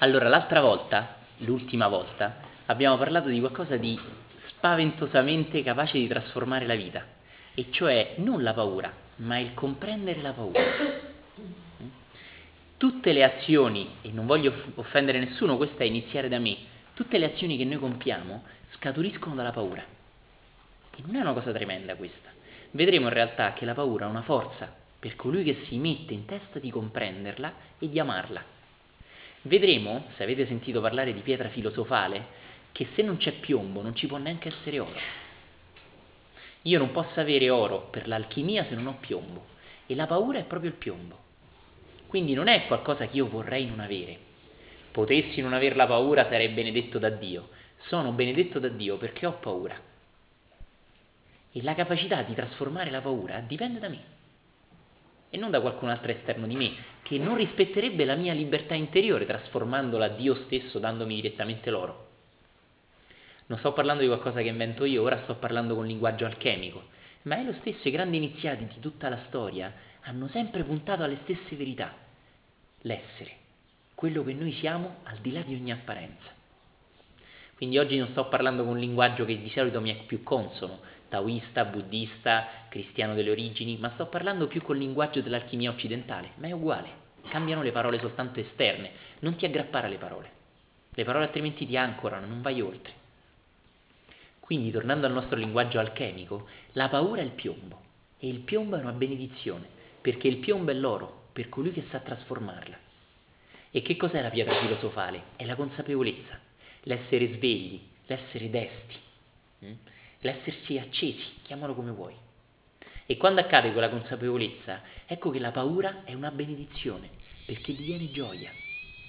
Allora, l'altra volta, l'ultima volta, abbiamo parlato di qualcosa di spaventosamente capace di trasformare la vita, e cioè non la paura, ma il comprendere la paura. Tutte le azioni, e non voglio offendere nessuno, questa è iniziare da me, tutte le azioni che noi compiamo scaturiscono dalla paura. E non è una cosa tremenda questa. Vedremo in realtà che la paura è una forza per colui che si mette in testa di comprenderla e di amarla. Vedremo, se avete sentito parlare di pietra filosofale, che se non c'è piombo non ci può neanche essere oro. Io non posso avere oro per l'alchimia se non ho piombo e la paura è proprio il piombo. Quindi non è qualcosa che io vorrei non avere. Potessi non aver la paura sarei benedetto da Dio. Sono benedetto da Dio perché ho paura. E la capacità di trasformare la paura dipende da me e non da qualcun altro esterno di me, che non rispetterebbe la mia libertà interiore trasformandola Dio stesso dandomi direttamente l'oro. Non sto parlando di qualcosa che invento io, ora sto parlando con linguaggio alchemico, ma è lo stesso, i grandi iniziati di tutta la storia hanno sempre puntato alle stesse verità, l'essere, quello che noi siamo al di là di ogni apparenza. Quindi oggi non sto parlando con un linguaggio che di solito mi è più consono, taoista, buddista, cristiano delle origini, ma sto parlando più col linguaggio dell'alchimia occidentale, ma è uguale, cambiano le parole soltanto esterne, non ti aggrappare alle parole, le parole altrimenti ti ancorano, non vai oltre. Quindi, tornando al nostro linguaggio alchemico, la paura è il piombo e il piombo è una benedizione, perché il piombo è l'oro per colui che sa trasformarla. E che cos'è la pietra filosofale? È la consapevolezza, l'essere svegli, l'essere desti. Mm? L'essersi accesi, chiamalo come vuoi. E quando accade quella consapevolezza, ecco che la paura è una benedizione, perché diviene gioia,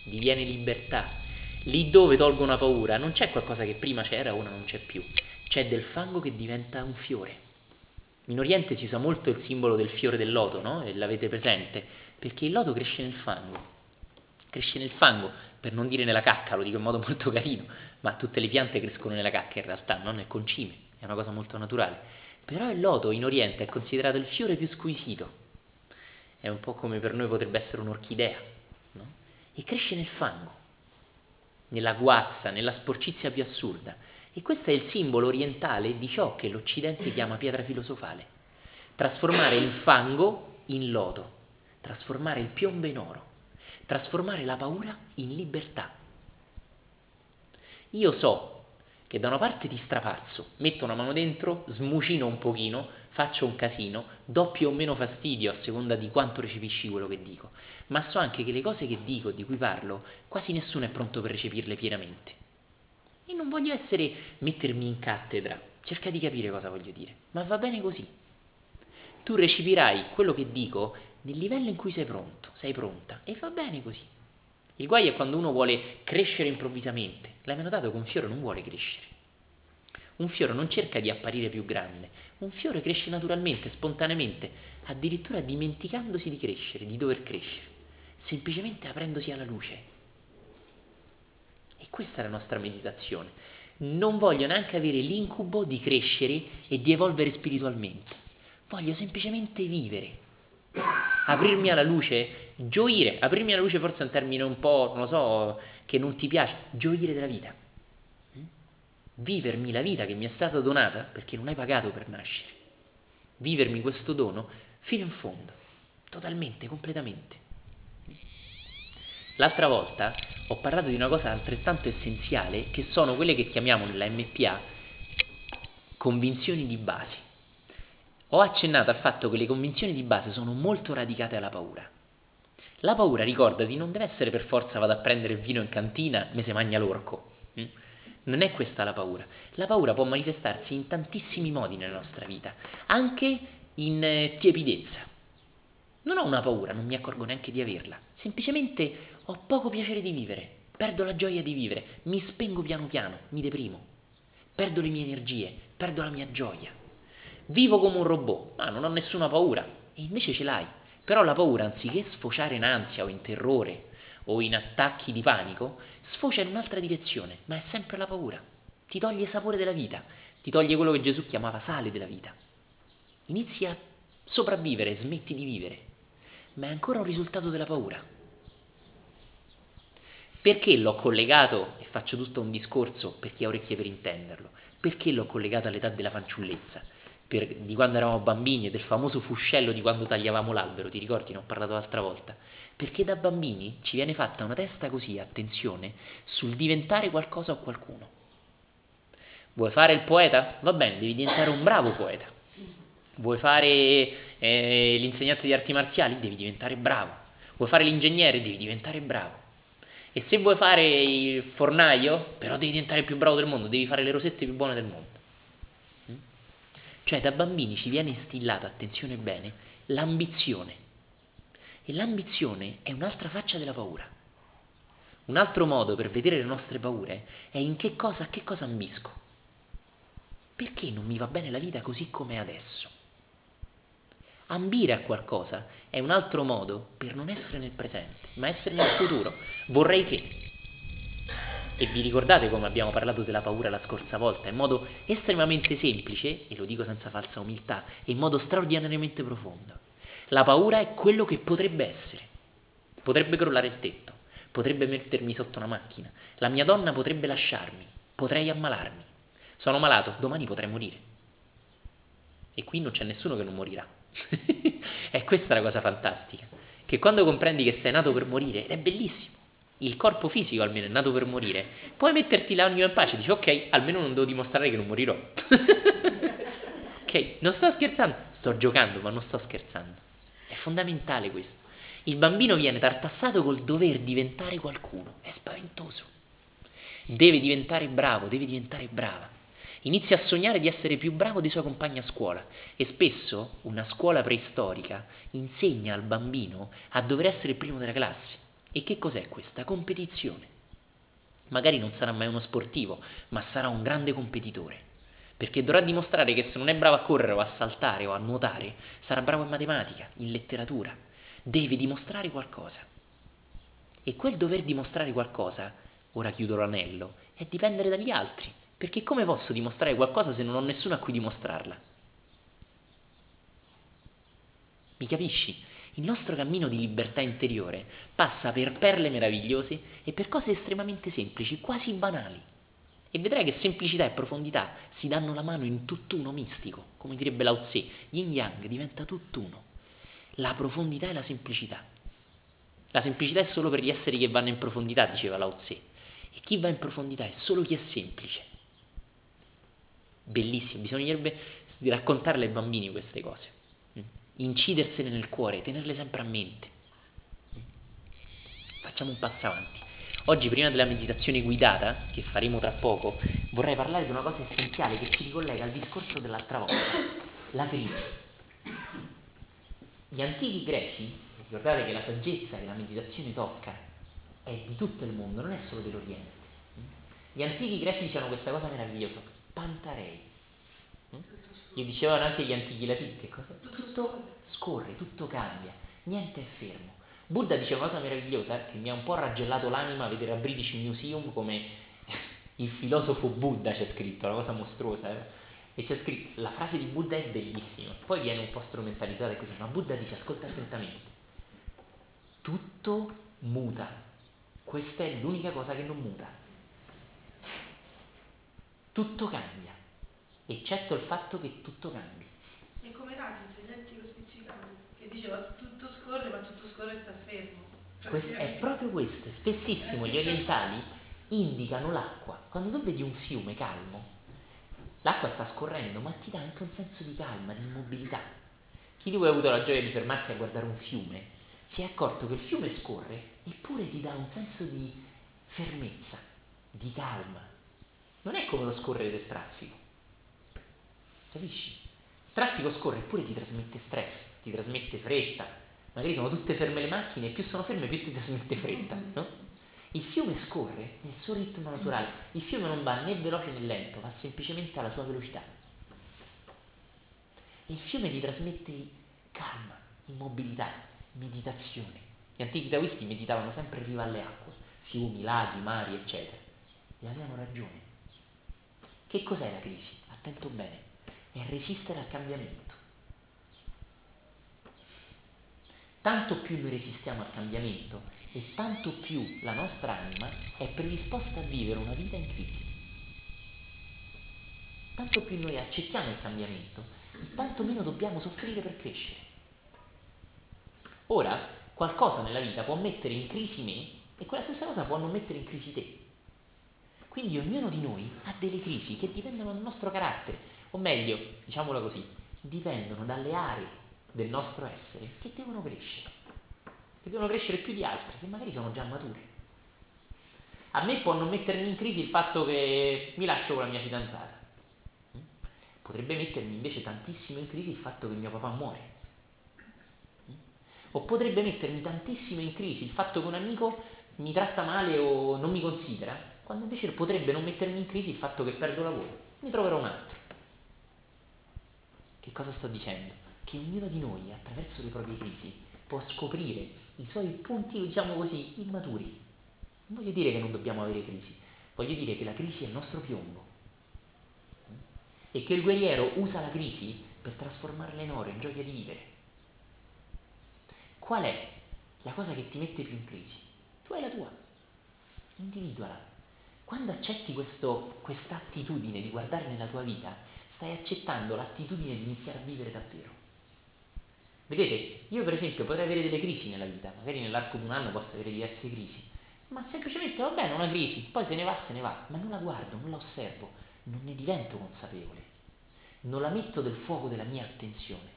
diviene libertà. Lì dove tolgo una paura non c'è qualcosa che prima c'era, ora non c'è più, c'è del fango che diventa un fiore. In Oriente si usa molto il simbolo del fiore del loto, no? E l'avete presente? Perché il loto cresce nel fango. Cresce nel fango, per non dire nella cacca, lo dico in modo molto carino, ma tutte le piante crescono nella cacca in realtà, non nel concime è una cosa molto naturale. Però il loto in Oriente è considerato il fiore più squisito, è un po' come per noi potrebbe essere un'orchidea, no? e cresce nel fango, nella guazza, nella sporcizia più assurda. E questo è il simbolo orientale di ciò che l'Occidente chiama pietra filosofale. Trasformare il fango in loto, trasformare il piombo in oro, trasformare la paura in libertà. Io so che da una parte ti strapazzo, metto una mano dentro, smucino un pochino, faccio un casino, do più o meno fastidio a seconda di quanto recepisci quello che dico, ma so anche che le cose che dico, di cui parlo, quasi nessuno è pronto per recepirle pienamente. E non voglio essere mettermi in cattedra, cerca di capire cosa voglio dire, ma va bene così. Tu recepirai quello che dico nel livello in cui sei pronto, sei pronta, e va bene così. Il guaio è quando uno vuole crescere improvvisamente. L'hai notato che un fiore non vuole crescere. Un fiore non cerca di apparire più grande, un fiore cresce naturalmente, spontaneamente, addirittura dimenticandosi di crescere, di dover crescere, semplicemente aprendosi alla luce. E questa è la nostra meditazione. Non voglio neanche avere l'incubo di crescere e di evolvere spiritualmente. Voglio semplicemente vivere aprirmi alla luce, gioire, aprirmi alla luce forse è un termine un po', non lo so, che non ti piace, gioire della vita. Mm? Vivermi la vita che mi è stata donata perché non hai pagato per nascere. Vivermi questo dono fino in fondo, totalmente, completamente. L'altra volta ho parlato di una cosa altrettanto essenziale che sono quelle che chiamiamo nella MPA convinzioni di base. Ho accennato al fatto che le convinzioni di base sono molto radicate alla paura. La paura, ricordati, non deve essere per forza vado a prendere il vino in cantina, me se magna l'orco. Mm? Non è questa la paura. La paura può manifestarsi in tantissimi modi nella nostra vita, anche in eh, tiepidezza. Non ho una paura, non mi accorgo neanche di averla. Semplicemente ho poco piacere di vivere, perdo la gioia di vivere, mi spengo piano piano, mi deprimo, perdo le mie energie, perdo la mia gioia. Vivo come un robot, ma non ho nessuna paura. E invece ce l'hai. Però la paura, anziché sfociare in ansia o in terrore o in attacchi di panico, sfocia in un'altra direzione, ma è sempre la paura. Ti toglie sapore della vita, ti toglie quello che Gesù chiamava sale della vita. Inizi a sopravvivere, smetti di vivere, ma è ancora un risultato della paura. Perché l'ho collegato, e faccio tutto un discorso per chi ha orecchie per intenderlo, perché l'ho collegato all'età della fanciullezza? Per, di quando eravamo bambini e del famoso fuscello di quando tagliavamo l'albero, ti ricordi? Ne ho parlato l'altra volta. Perché da bambini ci viene fatta una testa così, attenzione, sul diventare qualcosa o qualcuno. Vuoi fare il poeta? Va bene, devi diventare un bravo poeta. Vuoi fare eh, l'insegnante di arti marziali? Devi diventare bravo. Vuoi fare l'ingegnere? Devi diventare bravo. E se vuoi fare il fornaio, però devi diventare il più bravo del mondo, devi fare le rosette più buone del mondo. Cioè da bambini ci viene instillata, attenzione bene, l'ambizione. E l'ambizione è un'altra faccia della paura. Un altro modo per vedere le nostre paure è in che cosa, a che cosa ambisco. Perché non mi va bene la vita così come è adesso? Ambire a qualcosa è un altro modo per non essere nel presente, ma essere nel futuro. Vorrei che. E vi ricordate come abbiamo parlato della paura la scorsa volta, in modo estremamente semplice, e lo dico senza falsa umiltà, e in modo straordinariamente profondo. La paura è quello che potrebbe essere. Potrebbe crollare il tetto, potrebbe mettermi sotto una macchina, la mia donna potrebbe lasciarmi, potrei ammalarmi. Sono malato, domani potrei morire. E qui non c'è nessuno che non morirà e questa è la cosa fantastica, che quando comprendi che sei nato per morire, è bellissimo, il corpo fisico almeno è nato per morire, puoi metterti l'anima in pace, dici ok, almeno non devo dimostrare che non morirò. ok, non sto scherzando, sto giocando, ma non sto scherzando. È fondamentale questo. Il bambino viene tartassato col dover diventare qualcuno, è spaventoso. Deve diventare bravo, deve diventare brava. Inizia a sognare di essere più bravo dei suoi compagni a scuola e spesso una scuola preistorica insegna al bambino a dover essere il primo della classe. E che cos'è questa? Competizione. Magari non sarà mai uno sportivo, ma sarà un grande competitore. Perché dovrà dimostrare che se non è bravo a correre o a saltare o a nuotare, sarà bravo in matematica, in letteratura. Deve dimostrare qualcosa. E quel dover dimostrare qualcosa, ora chiudo l'anello, è dipendere dagli altri. Perché come posso dimostrare qualcosa se non ho nessuno a cui dimostrarla? Mi capisci? Il nostro cammino di libertà interiore passa per perle meravigliose e per cose estremamente semplici, quasi banali. E vedrai che semplicità e profondità si danno la mano in tutt'uno mistico, come direbbe Lao Tse, yin yang diventa tutt'uno. La profondità e la semplicità. La semplicità è solo per gli esseri che vanno in profondità, diceva Lao Tse, e chi va in profondità è solo chi è semplice bellissimo, bisognerebbe raccontarle ai bambini queste cose. Incidersene nel cuore, tenerle sempre a mente. Facciamo un passo avanti. Oggi, prima della meditazione guidata, che faremo tra poco, vorrei parlare di una cosa essenziale che ci ricollega al discorso dell'altra volta, la crisi. Gli antichi greci, ricordate che la saggezza che la meditazione tocca è di tutto il mondo, non è solo dell'Oriente. Gli antichi greci dicevano questa cosa meravigliosa, Pantarei. Gli dicevano anche gli antichi latini che cosa? Tutto scorre, tutto cambia, niente è fermo. Buddha diceva una cosa meravigliosa che mi ha un po' raggellato l'anima a vedere a British Museum come il filosofo Buddha c'è scritto, una cosa mostruosa. Eh? E c'è scritto, la frase di Buddha è bellissima, poi viene un po' strumentalizzata così, ma Buddha dice, ascolta attentamente, tutto muta, questa è l'unica cosa che non muta tutto cambia, eccetto il fatto che tutto cambi. E come insegnanti lo spiccicato, che diceva tutto scorre ma tutto scorre sta fermo. Cioè, questo, è proprio questo, spessissimo gli orientali indicano l'acqua, quando tu vedi un fiume calmo, l'acqua sta scorrendo ma ti dà anche un senso di calma, di immobilità. Chi di voi ha avuto la gioia di fermarsi a guardare un fiume si è accorto che il fiume scorre eppure ti dà un senso di fermezza, di calma, non è come lo scorrere del traffico. Capisci? Il traffico scorre eppure ti trasmette stress, ti trasmette fretta. Magari sono tutte ferme le macchine e più sono ferme più ti trasmette fretta, no? Il fiume scorre nel suo ritmo naturale. Il fiume non va né veloce né lento, va semplicemente alla sua velocità. Il fiume ti trasmette calma, immobilità, meditazione. Gli antichi taoisti meditavano sempre in riva alle acque, fiumi, laghi, mari, eccetera. E avevano ragione. Che cos'è la crisi? Attento bene, è resistere al cambiamento. tanto più noi resistiamo al cambiamento e tanto più la nostra anima è predisposta a vivere una vita in crisi. Tanto più noi accettiamo il cambiamento e tanto meno dobbiamo soffrire per crescere. Ora, qualcosa nella vita può mettere in crisi me e quella stessa cosa può non mettere in crisi te. Quindi ognuno di noi ha delle crisi che dipendono dal nostro carattere, o meglio, diciamola così, dipendono dalle aree del nostro essere che devono crescere, che devono crescere più di altre, che magari sono già mature. A me può non mettermi in crisi il fatto che mi lascio con la mia fidanzata. Potrebbe mettermi invece tantissimo in crisi il fatto che mio papà muore. O potrebbe mettermi tantissimo in crisi il fatto che un amico mi tratta male o non mi considera, quando invece potrebbe non mettermi in crisi il fatto che perdo lavoro. Ne troverò un altro. Che cosa sto dicendo? Che ognuno di noi, attraverso le proprie crisi, può scoprire i suoi punti, diciamo così, immaturi. Non voglio dire che non dobbiamo avere crisi, voglio dire che la crisi è il nostro piombo e che il guerriero usa la crisi per trasformarla in oro, in gioia di vivere. Qual è la cosa che ti mette più in crisi? Tu hai la tua, individuala. Quando accetti questa attitudine di guardare nella tua vita, stai accettando l'attitudine di iniziare a vivere davvero. Vedete, io per esempio potrei avere delle crisi nella vita, magari nell'arco di un anno posso avere diverse crisi, ma semplicemente va bene una crisi, poi se ne va, se ne va, ma non la guardo, non la osservo, non ne divento consapevole, non la metto del fuoco della mia attenzione,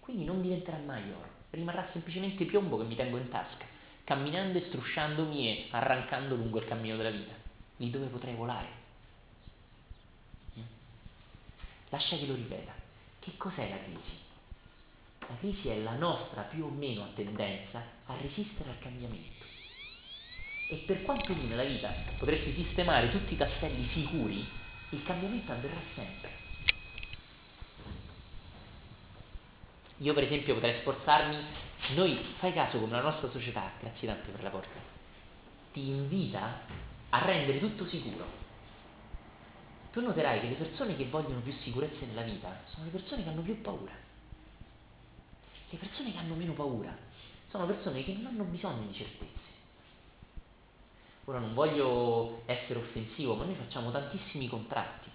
quindi non diventerà mai oro, rimarrà semplicemente piombo che mi tengo in tasca camminando e strusciandomi e arrancando lungo il cammino della vita, lì dove potrei volare. Lascia che lo ripeta. Che cos'è la crisi? La crisi è la nostra più o meno tendenza a resistere al cambiamento. E per quanto tu nella vita potresti sistemare tutti i tasselli sicuri, il cambiamento avverrà sempre. Io per esempio potrei sforzarmi noi, fai caso come la nostra società, grazie tante per la porta, ti invita a rendere tutto sicuro. Tu noterai che le persone che vogliono più sicurezza nella vita sono le persone che hanno più paura. Le persone che hanno meno paura sono persone che non hanno bisogno di certezze. Ora non voglio essere offensivo, ma noi facciamo tantissimi contratti.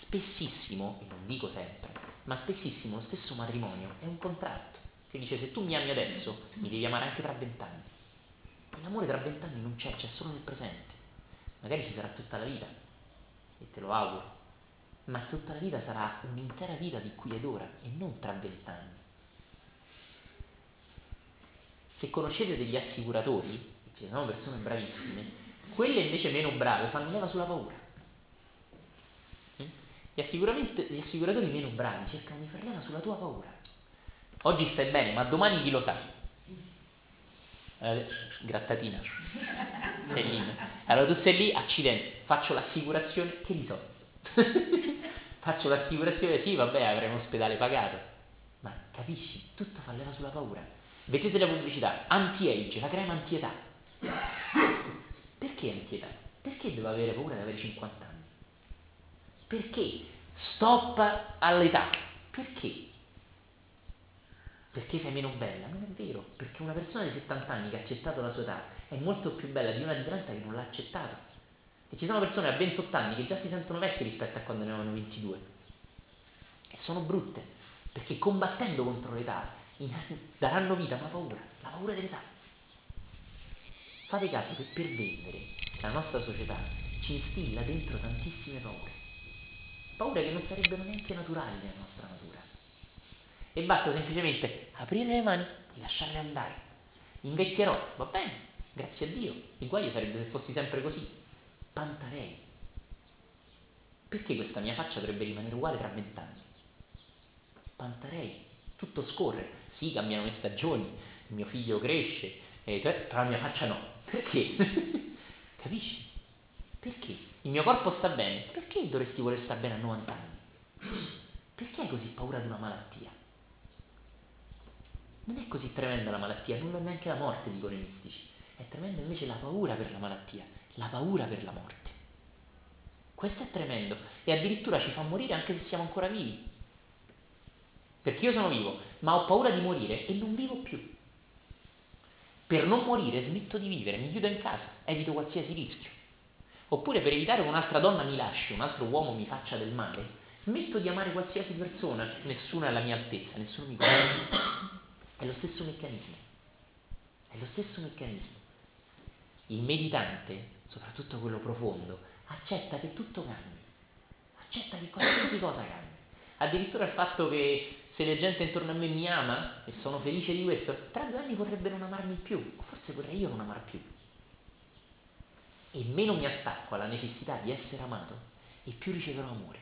Spessissimo, e non dico sempre, ma spessissimo lo stesso matrimonio è un contratto che dice se tu mi ami adesso, mi devi amare anche tra vent'anni. L'amore tra vent'anni non c'è, c'è solo nel presente. Magari ci sarà tutta la vita, e te lo auguro, ma tutta la vita sarà un'intera vita di qui ed ora, e non tra vent'anni. Se conoscete degli assicuratori, ci sono persone bravissime, quelle invece meno brave fanno leva sulla paura. Gli, gli assicuratori meno bravi cercano di far leva sulla tua paura. Oggi stai bene, ma domani chi lo sa? Eh, grattatina. Sei lì. Allora tu sei lì, accidente, faccio l'assicurazione, che li so? faccio l'assicurazione, sì, vabbè, avrei un ospedale pagato. Ma capisci? Tutto fa leva sulla paura. Vedete la pubblicità, anti-age, la crema anti-età. Perché anti-età? Perché devo avere paura di avere 50 anni? Perché? Stop all'età. Perché? perché sei meno bella. Non è vero, perché una persona di 70 anni che ha accettato la sua età è molto più bella di una di 30 che non l'ha accettato. E ci sono persone a 28 anni che già si sentono vecchie rispetto a quando ne avevano 22. E sono brutte, perché combattendo contro l'età daranno vita a una paura, la paura dell'età. Fate caso che per vendere la nostra società ci instilla dentro tantissime paure. Paure che non sarebbero neanche naturali nella nostra natura e basta semplicemente aprire le mani e lasciarle andare. Invecchierò, va bene, grazie a Dio. Il guaio sarebbe se fossi sempre così. Pantarei. Perché questa mia faccia dovrebbe rimanere uguale tra vent'anni? Pantarei. Tutto scorre. Sì, cambiano le stagioni, il mio figlio cresce, eh, però la mia faccia no. Perché? Capisci? Perché? Il mio corpo sta bene. Perché dovresti voler stare bene a 90 anni? Perché hai così paura di una malattia? Non è così tremenda la malattia, non è neanche la morte, dicono i mistici. È tremenda invece la paura per la malattia, la paura per la morte. Questo è tremendo e addirittura ci fa morire anche se siamo ancora vivi. Perché io sono vivo, ma ho paura di morire e non vivo più. Per non morire smetto di vivere, mi chiudo in casa, evito qualsiasi rischio. Oppure per evitare che un'altra donna mi lasci, un altro uomo mi faccia del male, smetto di amare qualsiasi persona, nessuno è alla mia altezza, nessuno mi conosce. È lo stesso meccanismo. È lo stesso meccanismo. Il meditante, soprattutto quello profondo, accetta che tutto cambi, accetta che qualsiasi cosa cambi. Addirittura il fatto che se la gente intorno a me mi ama e sono felice di questo, tra due anni potrebbe non amarmi più, o forse vorrei io non amare più. E meno mi attacco alla necessità di essere amato, e più riceverò amore.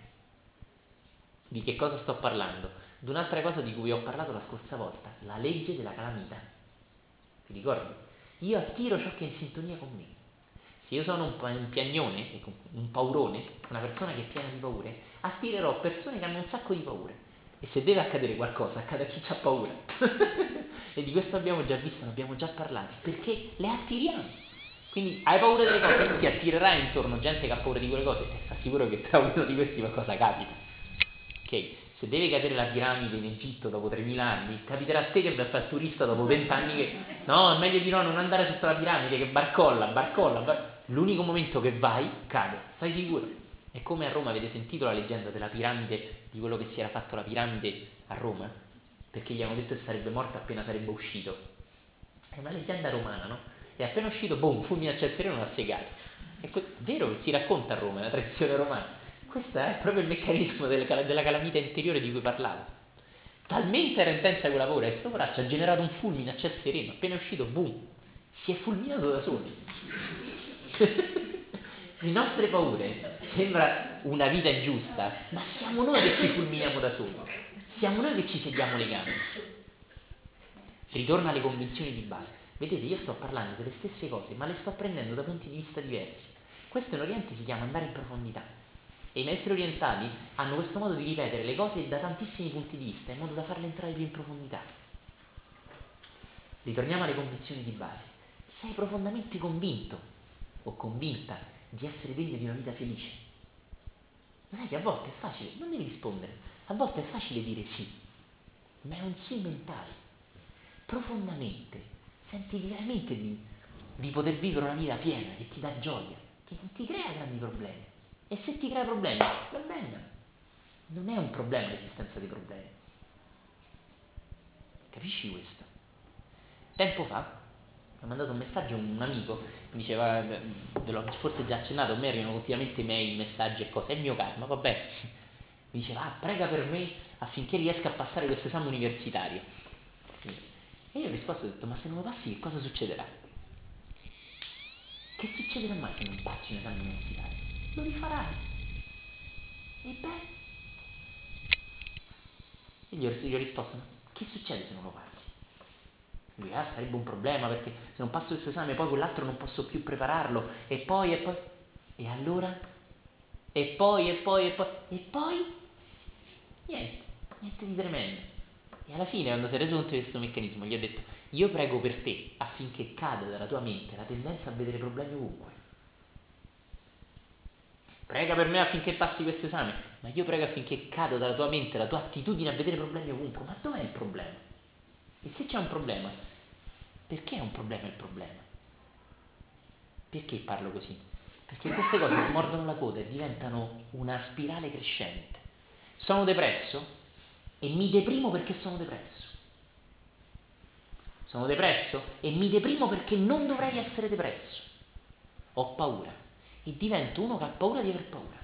Di che cosa sto parlando? Di un'altra cosa di cui ho parlato la scorsa volta, la legge della calamità. Vi ricordi? Io attiro ciò che è in sintonia con me. Se io sono un, piagnone, un paurone, una persona che è piena di paure, attirerò persone che hanno un sacco di paure. E se deve accadere qualcosa, accade a chi ha paura. e di questo abbiamo già visto, ne abbiamo già parlato, perché le attiriamo. Quindi hai paura delle cose, ti attirerai intorno gente che ha paura di quelle cose e sta sicuro che tra uno di questi qualcosa capita. Ok? Se deve cadere la piramide in Egitto dopo 3000 anni, capiterà a te che vai a fare il turista dopo 20 anni che no, è meglio di no, non andare sotto la piramide, che barcolla, barcolla, barcolla. L'unico momento che vai, cade, stai sicuro. È come a Roma, avete sentito la leggenda della piramide, di quello che si era fatto la piramide a Roma? Perché gli hanno detto che sarebbe morto appena sarebbe uscito. È una leggenda romana, no? E appena uscito, boom, fulmine a ciel sereno l'ha segato. È vero, si racconta a Roma, è una tradizione romana. Questo è proprio il meccanismo del, della calamita interiore di cui parlavo. Talmente era intensa quella paura che sto braccio ha generato un fulmine a ciel sereno, appena è uscito, boom, si è fulminato da solo. Le nostre paure sembra una vita ingiusta, ma siamo noi che ci fulminiamo da soli, siamo noi che ci sediamo le gambe. Ritorna alle convinzioni di base. Vedete, io sto parlando delle stesse cose, ma le sto prendendo da punti di vista diversi. Questo in Oriente si chiama andare in profondità. E i maestri orientali hanno questo modo di ripetere le cose da tantissimi punti di vista, in modo da farle entrare più in profondità. Ritorniamo alle convinzioni di base. Sei profondamente convinto o convinta di essere degno di una vita felice. Lo sai che a volte è facile, non devi rispondere, a volte è facile dire sì, ma è un sì mentale. Profondamente senti veramente di, di poter vivere una vita piena che ti dà gioia, che non ti crea grandi problemi. E se ti crea problemi, va bene, non è un problema l'esistenza dei problemi. Capisci questo? Tempo fa ha mandato un messaggio un amico, mi diceva, ve l'ho forse già accennato, a me arrivano continuamente mail, messaggi e cose, è il mio karma, vabbè. Mi diceva, ah, prega per me affinché riesca a passare questo esame universitario. E io ho risposto ho detto, ma se non lo passi che cosa succederà? Che succederà mai se non passi un esame universitario? Lo rifarai. E beh. E gli ho, gli ho risposto, che succede se non lo passi? Lui, ah, sarebbe un problema perché se non passo questo esame poi quell'altro non posso più prepararlo e poi e poi e allora e poi e poi e poi e poi niente, niente di tremendo. E alla fine quando si è reso conto di questo meccanismo gli ho detto io prego per te affinché cada dalla tua mente la tendenza a vedere problemi ovunque. Prega per me affinché passi questo esame, ma io prego affinché cada dalla tua mente la tua attitudine a vedere problemi ovunque. Ma dov'è il problema? E se c'è un problema, perché è un problema il problema? Perché parlo così? Perché queste cose si mordono la coda e diventano una spirale crescente. Sono depresso e mi deprimo perché sono depresso. Sono depresso e mi deprimo perché non dovrei essere depresso. Ho paura e divento uno che ha paura di aver paura.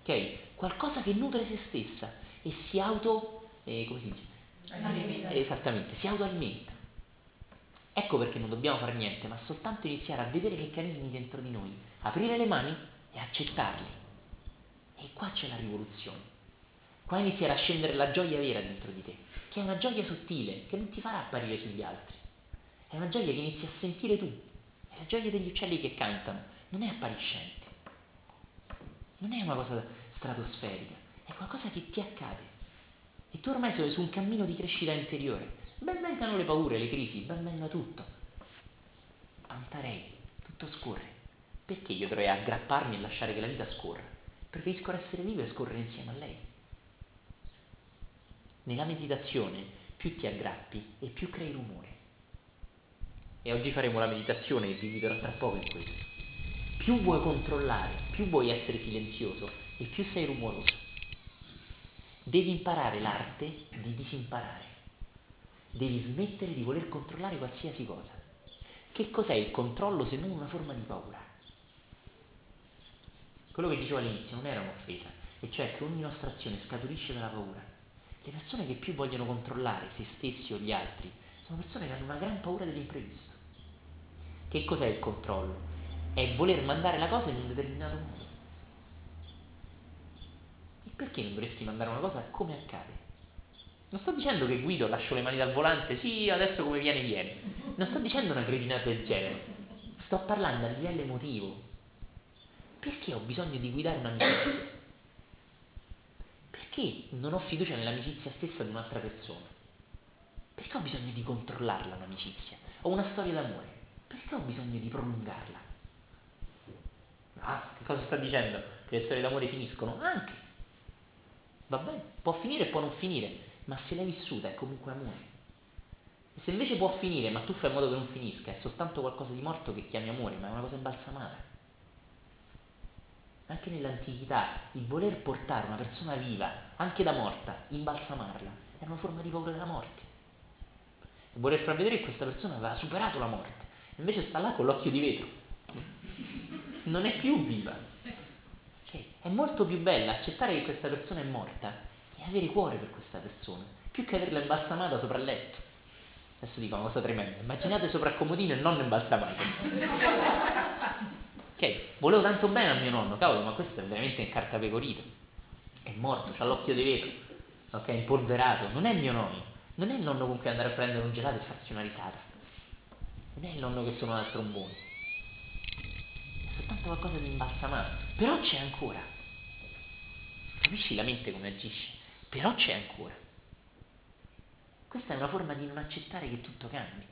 Ok? Qualcosa che nutre se stessa e si auto, eh, come si dice? Alimenta. Esattamente, si autoalimenta. Ecco perché non dobbiamo fare niente, ma soltanto iniziare a vedere i meccanismi dentro di noi, aprire le mani e accettarli. E qua c'è la rivoluzione. Qua inizierà a scendere la gioia vera dentro di te, che è una gioia sottile, che non ti farà apparire sugli altri. È una gioia che inizi a sentire tu. È la gioia degli uccelli che cantano, non è appariscente. Non è una cosa stratosferica, è qualcosa che ti accade. E tu ormai sei su un cammino di crescita interiore. Ben vengano le paure, le crisi, ben venga tutto. Antarei, tutto scorre. Perché io dovrei aggrapparmi e lasciare che la vita scorra? Preferisco essere vivo e scorrere insieme a lei. Nella meditazione più ti aggrappi e più crei rumore. e oggi faremo la meditazione e vi guiderò tra poco in questo. Più vuoi controllare, più vuoi essere silenzioso e più sei rumoroso. Devi imparare l'arte di disimparare. Devi smettere di voler controllare qualsiasi cosa. Che cos'è il controllo se non una forma di paura? Quello che dicevo all'inizio non era un'offesa, e cioè che ogni nostra azione scaturisce dalla paura. Le persone che più vogliono controllare se stessi o gli altri sono persone che hanno una gran paura dell'imprevisto. Che cos'è il controllo? È voler mandare la cosa in un determinato modo. Perché non dovresti mandare una cosa come accade? Non sto dicendo che guido, lascio le mani dal volante, sì, adesso come viene, viene. Non sto dicendo una cretinata del genere. Sto parlando a livello emotivo. Perché ho bisogno di guidare un'amicizia? Perché non ho fiducia nell'amicizia stessa di un'altra persona? Perché ho bisogno di controllarla un'amicizia? Ho una storia d'amore. Perché ho bisogno di prolungarla? Ah, che cosa sta dicendo? Che le storie d'amore finiscono? Anche. Va bene, può finire e può non finire, ma se l'hai vissuta è comunque amore. E se invece può finire, ma tu fai in modo che non finisca, è soltanto qualcosa di morto che chiami amore, ma è una cosa imbalsamata. Anche nell'antichità, il voler portare una persona viva, anche da morta, imbalsamarla, era una forma di paura della morte e voler far vedere che questa persona aveva superato la morte, invece sta là con l'occhio di vetro, non è più viva. È molto più bella accettare che questa persona è morta e avere cuore per questa persona, più che averla imbalsamata sopra il letto. Adesso dico una cosa tremenda, immaginate sopra il comodino e non imbalsamato. Ok, volevo tanto bene a mio nonno, cavolo, ma questo è veramente in carta pecorito. È morto, ha l'occhio di vetro, ok, impolverato, non è mio nonno non è il nonno con cui andare a prendere un gelato e farsi una risata. Non è il nonno che suona al trombone. È soltanto qualcosa di imbalsamato. Però c'è ancora. Capisci la mente come agisce? Però c'è ancora. Questa è una forma di non accettare che tutto cambi.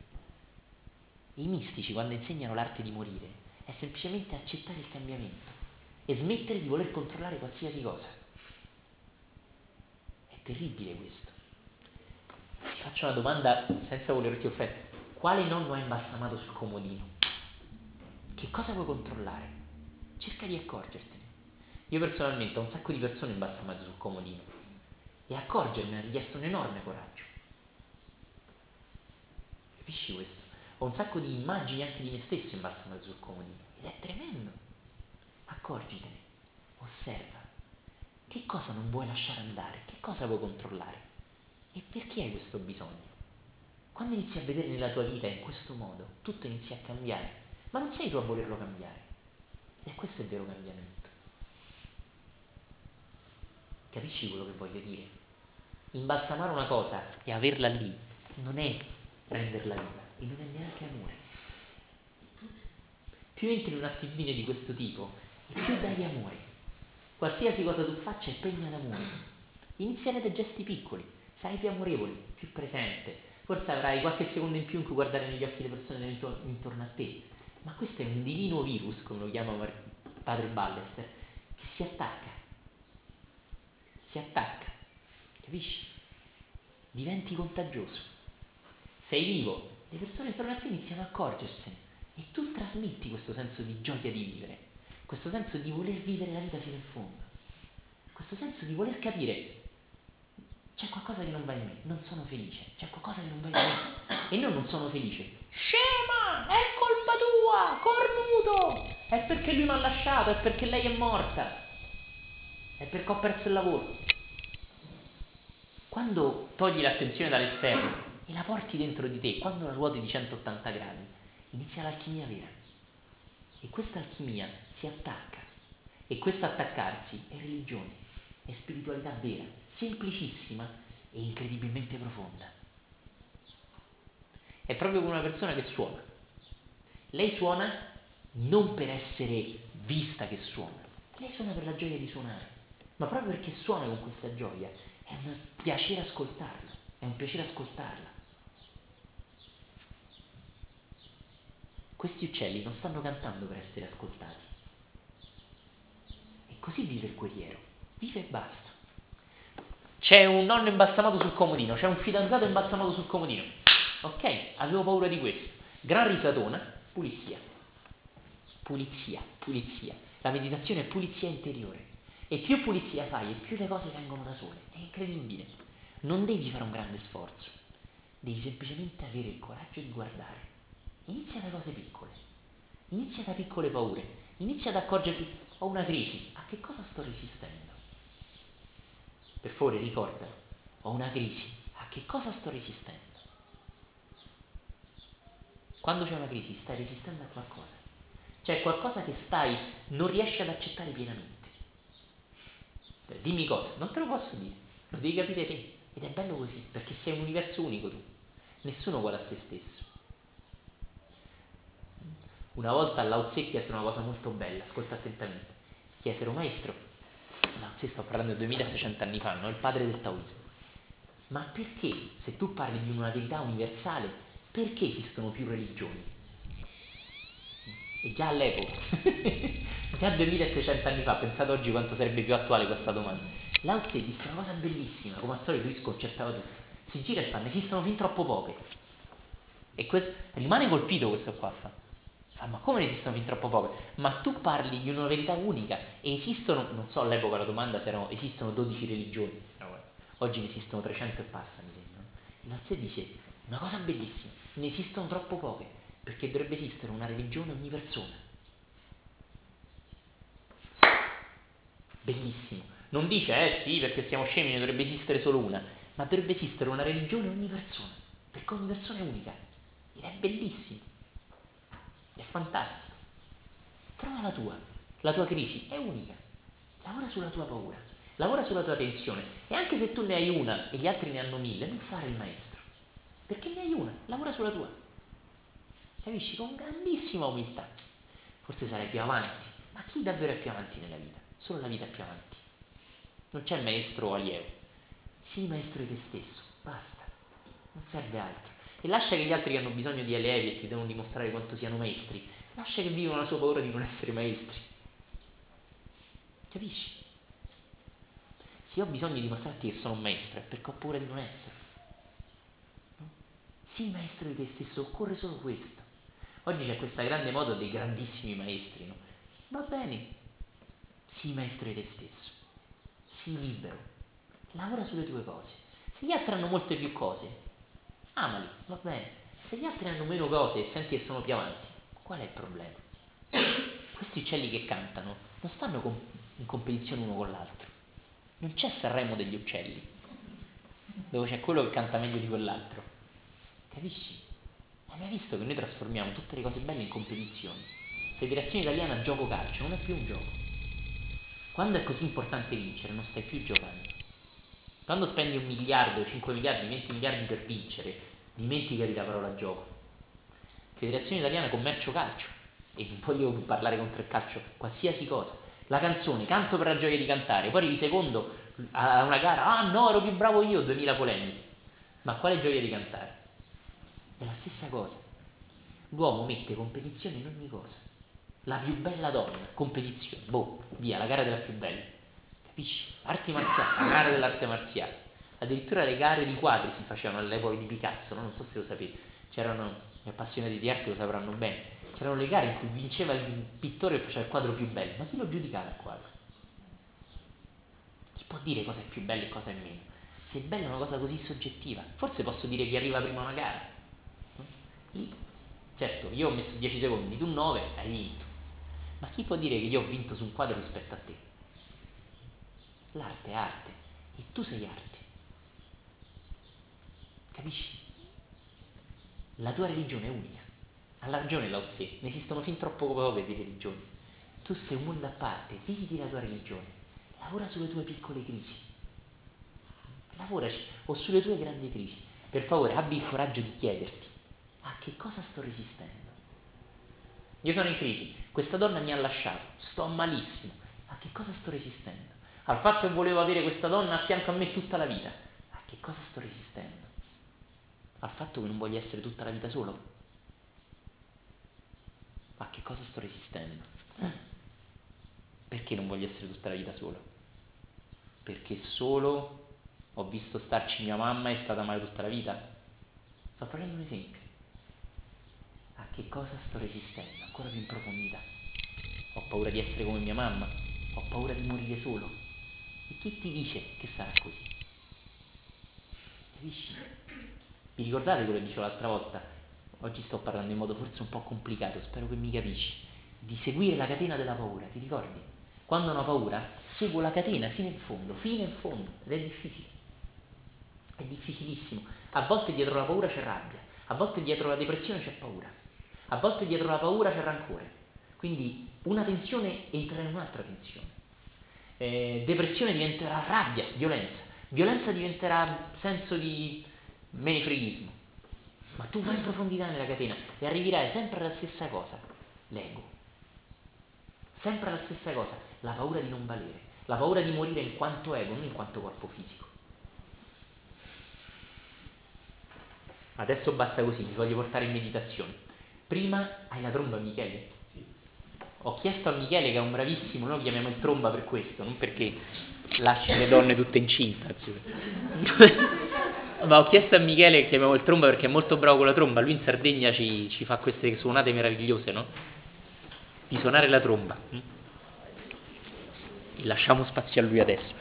I mistici, quando insegnano l'arte di morire, è semplicemente accettare il cambiamento e smettere di voler controllare qualsiasi cosa. È terribile questo. Ti faccio una domanda senza volerti offendere. Quale nonno ha imbalsamato sul comodino? Che cosa vuoi controllare? Cerca di accorgertene. Io personalmente ho un sacco di persone imbalsamate sul comodino e accorgermi ha richiesto un enorme coraggio. Capisci questo? Ho un sacco di immagini anche di me stesso imbalsamate sul comodino ed è tremendo. Accorgitene, osserva. Che cosa non vuoi lasciare andare? Che cosa vuoi controllare? E perché hai questo bisogno? Quando inizi a vedere nella tua vita in questo modo, tutto inizia a cambiare, ma non sei tu a volerlo cambiare. E questo è il vero cambiamento. Capisci quello che voglio dire? Imbalsamare una cosa e averla lì non è renderla viva e non è neanche amore. Più entri in un'attitudine di questo tipo e più dai amore. Qualsiasi cosa tu faccia è pregna d'amore. Inizia da gesti piccoli sarai più amorevole, più presente, forse avrai qualche secondo in più in cui guardare negli occhi le persone intorno a te, ma questo è un divino virus, come lo chiama padre Ballester, che si attacca, si attacca, capisci? Diventi contagioso, sei vivo, le persone intorno a te iniziano a accorgersene e tu trasmetti questo senso di gioia di vivere, questo senso di voler vivere la vita fino in fondo, questo senso di voler capire c'è qualcosa che non va in me, non sono felice, c'è qualcosa che non va in me. E non non sono felice. Scema, è colpa tua, cornuto, è perché lui mi ha lasciato, è perché lei è morta, è perché ho perso il lavoro. Quando togli l'attenzione dall'esterno e la porti dentro di te, quando la ruoti di 180 gradi, inizia l'alchimia vera. E questa alchimia si attacca. E questo attaccarsi è religione, è spiritualità vera semplicissima e incredibilmente profonda. È proprio come una persona che suona. Lei suona non per essere vista che suona, lei suona per la gioia di suonare, ma proprio perché suona con questa gioia è un piacere ascoltarla, è un piacere ascoltarla. Questi uccelli non stanno cantando per essere ascoltati. E così vive il guerriero, vive e basta. C'è un nonno imbalsamato sul comodino, c'è un fidanzato imbalsamato sul comodino. Ok, avevo paura di questo. Gran risatona, pulizia. Pulizia, pulizia. La meditazione è pulizia interiore. E più pulizia fai e più le cose vengono da sole. È incredibile. Non devi fare un grande sforzo. Devi semplicemente avere il coraggio di guardare. Inizia da cose piccole. Inizia da piccole paure. Inizia ad accorgerti, ho una crisi, a che cosa sto resistendo? Per favore ricorda, ho una crisi, a che cosa sto resistendo? Quando c'è una crisi stai resistendo a qualcosa. C'è qualcosa che stai, non riesci ad accettare pienamente. Cioè, dimmi cosa, non te lo posso dire, lo devi capire te. Ed è bello così, perché sei un universo unico tu. Nessuno uguale a se stesso. Una volta Lao Tse chiese una cosa molto bella, ascolta attentamente. Chiesero, maestro, Lao Tse sto parlando di 2600 anni fa, no? il padre del Taoismo. Ma perché, se tu parli di una verità universale, perché esistono più religioni? E già all'epoca, già 2600 anni fa, pensate oggi quanto sarebbe più attuale questa domanda. Lao Tse disse una cosa bellissima, come al solito lui sconcertava tutto. Si gira e fa, ne esistono fin troppo poche. E questo, rimane colpito questo qua, fa. fa. ma come ne esistono fin troppo poche? Ma tu parli di una verità unica e esistono, non so all'epoca la domanda se erano, esistono 12 religioni. Oggi ne esistono 300 e passa, mi sembra. Lao Tse dice, una cosa bellissima, ne esistono troppo poche, perché dovrebbe esistere una religione ogni persona. Bellissimo. Non dice, eh sì, perché siamo scemi, ne dovrebbe esistere solo una, ma dovrebbe esistere una religione ogni persona, perché ogni persona è unica. Ed è bellissimo. È fantastico. Trova la tua, la tua crisi è unica. Lavora sulla tua paura, lavora sulla tua tensione. E anche se tu ne hai una e gli altri ne hanno mille, non fare il maestro. Perché ne hai una, lavora sulla tua. Capisci? Con grandissima umiltà. Forse sarai più avanti, ma chi davvero è più avanti nella vita? Solo la vita è più avanti. Non c'è maestro o allievo. Sii maestro di te stesso, basta. Non serve altro. E lascia che gli altri che hanno bisogno di allievi e ti devono dimostrare quanto siano maestri, lascia che vivano la sua paura di non essere maestri. Capisci? Se ho bisogno di dimostrarti che sono un maestro è perché ho paura di non essere. Sii maestro di te stesso, occorre solo questo. Oggi c'è questa grande moda dei grandissimi maestri, no? Va bene, sii maestro di te stesso, sii libero, lavora sulle tue cose. Se gli altri hanno molte più cose, amali, va bene. Se gli altri hanno meno cose e senti che sono più avanti, qual è il problema? Questi uccelli che cantano non stanno in competizione uno con l'altro. Non c'è Sanremo degli uccelli, dove c'è quello che canta meglio di quell'altro. Capisci? Hai mai visto che noi trasformiamo tutte le cose belle in competizioni? Federazione Italiana gioco calcio non è più un gioco. Quando è così importante vincere, non stai più giocando. Quando spendi un miliardo, 5 miliardi, 20 miliardi per vincere, dimenticati la parola gioco. Federazione Italiana Commercio Calcio. E non voglio parlare contro il calcio, qualsiasi cosa. La canzone, canto per la gioia di cantare, poi arrivi secondo a una gara, ah no, ero più bravo io, 2000 polemiche. Ma quale gioia di cantare? È la stessa cosa. L'uomo mette competizione in ogni cosa. La più bella donna, competizione. Boh, via, la gara della più bella. Capisci? Arti marziali, la gara dell'arte marziale. Addirittura le gare di quadri si facevano all'epoca di Picasso, no? non so se lo sapete. C'erano gli appassionati di arte lo sapranno bene. C'erano le gare in cui vinceva il pittore che faceva il quadro più bello. Ma chi lo giudicava il quadro? Chi può dire cosa è più bello e cosa è meno? Se è bella è una cosa così soggettiva. Forse posso dire chi arriva prima a una gara certo, io ho messo 10 secondi, tu 9, hai vinto. Ma chi può dire che io ho vinto su un quadro rispetto a te? L'arte è arte e tu sei arte. Capisci? La tua religione è unica. Ha ragione Lao Tse, ne esistono fin troppo poche di religioni. Tu sei un mondo a parte, viviti la tua religione, lavora sulle tue piccole crisi, lavoraci o sulle tue grandi crisi. Per favore, abbi il coraggio di chiederti che cosa sto resistendo? Io sono in crisi, questa donna mi ha lasciato, sto malissimo. A che cosa sto resistendo? Al fatto che volevo avere questa donna a fianco a me tutta la vita. A che cosa sto resistendo? Al fatto che non voglio essere tutta la vita solo? A che cosa sto resistendo? Perché non voglio essere tutta la vita solo? Perché solo ho visto starci mia mamma e è stata male tutta la vita? Sto facendo un esempio. A che cosa sto resistendo, ancora più in profondità. Ho paura di essere come mia mamma, ho paura di morire solo. E chi ti dice che sarà così? Capisci? Vi ricordate quello che dicevo l'altra volta? Oggi sto parlando in modo forse un po' complicato, spero che mi capisci. Di seguire la catena della paura, ti ricordi? Quando ho paura, seguo la catena fino in fondo, fino in fondo, ed è difficile. È difficilissimo. A volte dietro la paura c'è rabbia, a volte dietro la depressione c'è paura, a volte dietro la paura c'è rancore. Quindi una tensione entrerà in un'altra tensione. Eh, depressione diventerà rabbia, violenza. Violenza diventerà senso di menefreghismo. Ma tu vai in profondità nella catena e arriverai sempre alla stessa cosa, l'ego. Sempre alla stessa cosa, la paura di non valere, la paura di morire in quanto ego, non in quanto corpo fisico. Adesso basta così, vi voglio portare in meditazione. Prima hai la tromba, Michele? Sì. Ho chiesto a Michele, che è un bravissimo, noi lo chiamiamo il tromba per questo, non perché lasci le donne tutte incinte. Ma ho chiesto a Michele, che chiamiamo il tromba perché è molto bravo con la tromba, lui in Sardegna ci, ci fa queste suonate meravigliose, no? Di suonare la tromba. E lasciamo spazio a lui adesso.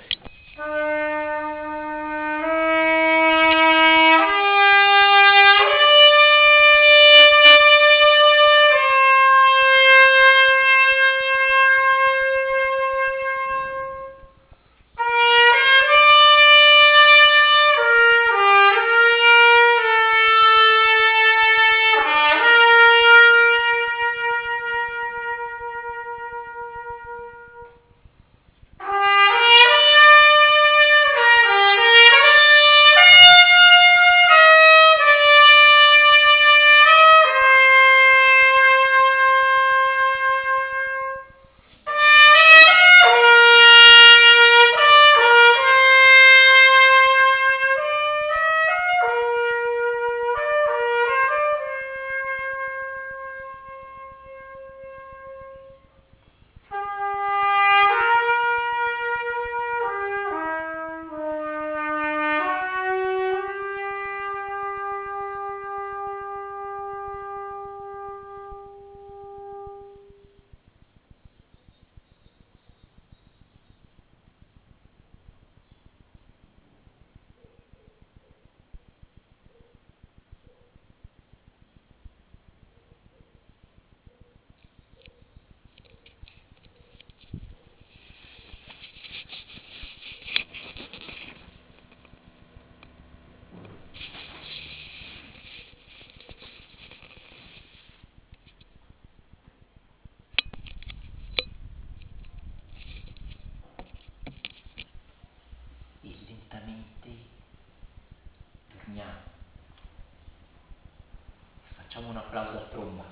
Facciamo un applauso a tromba.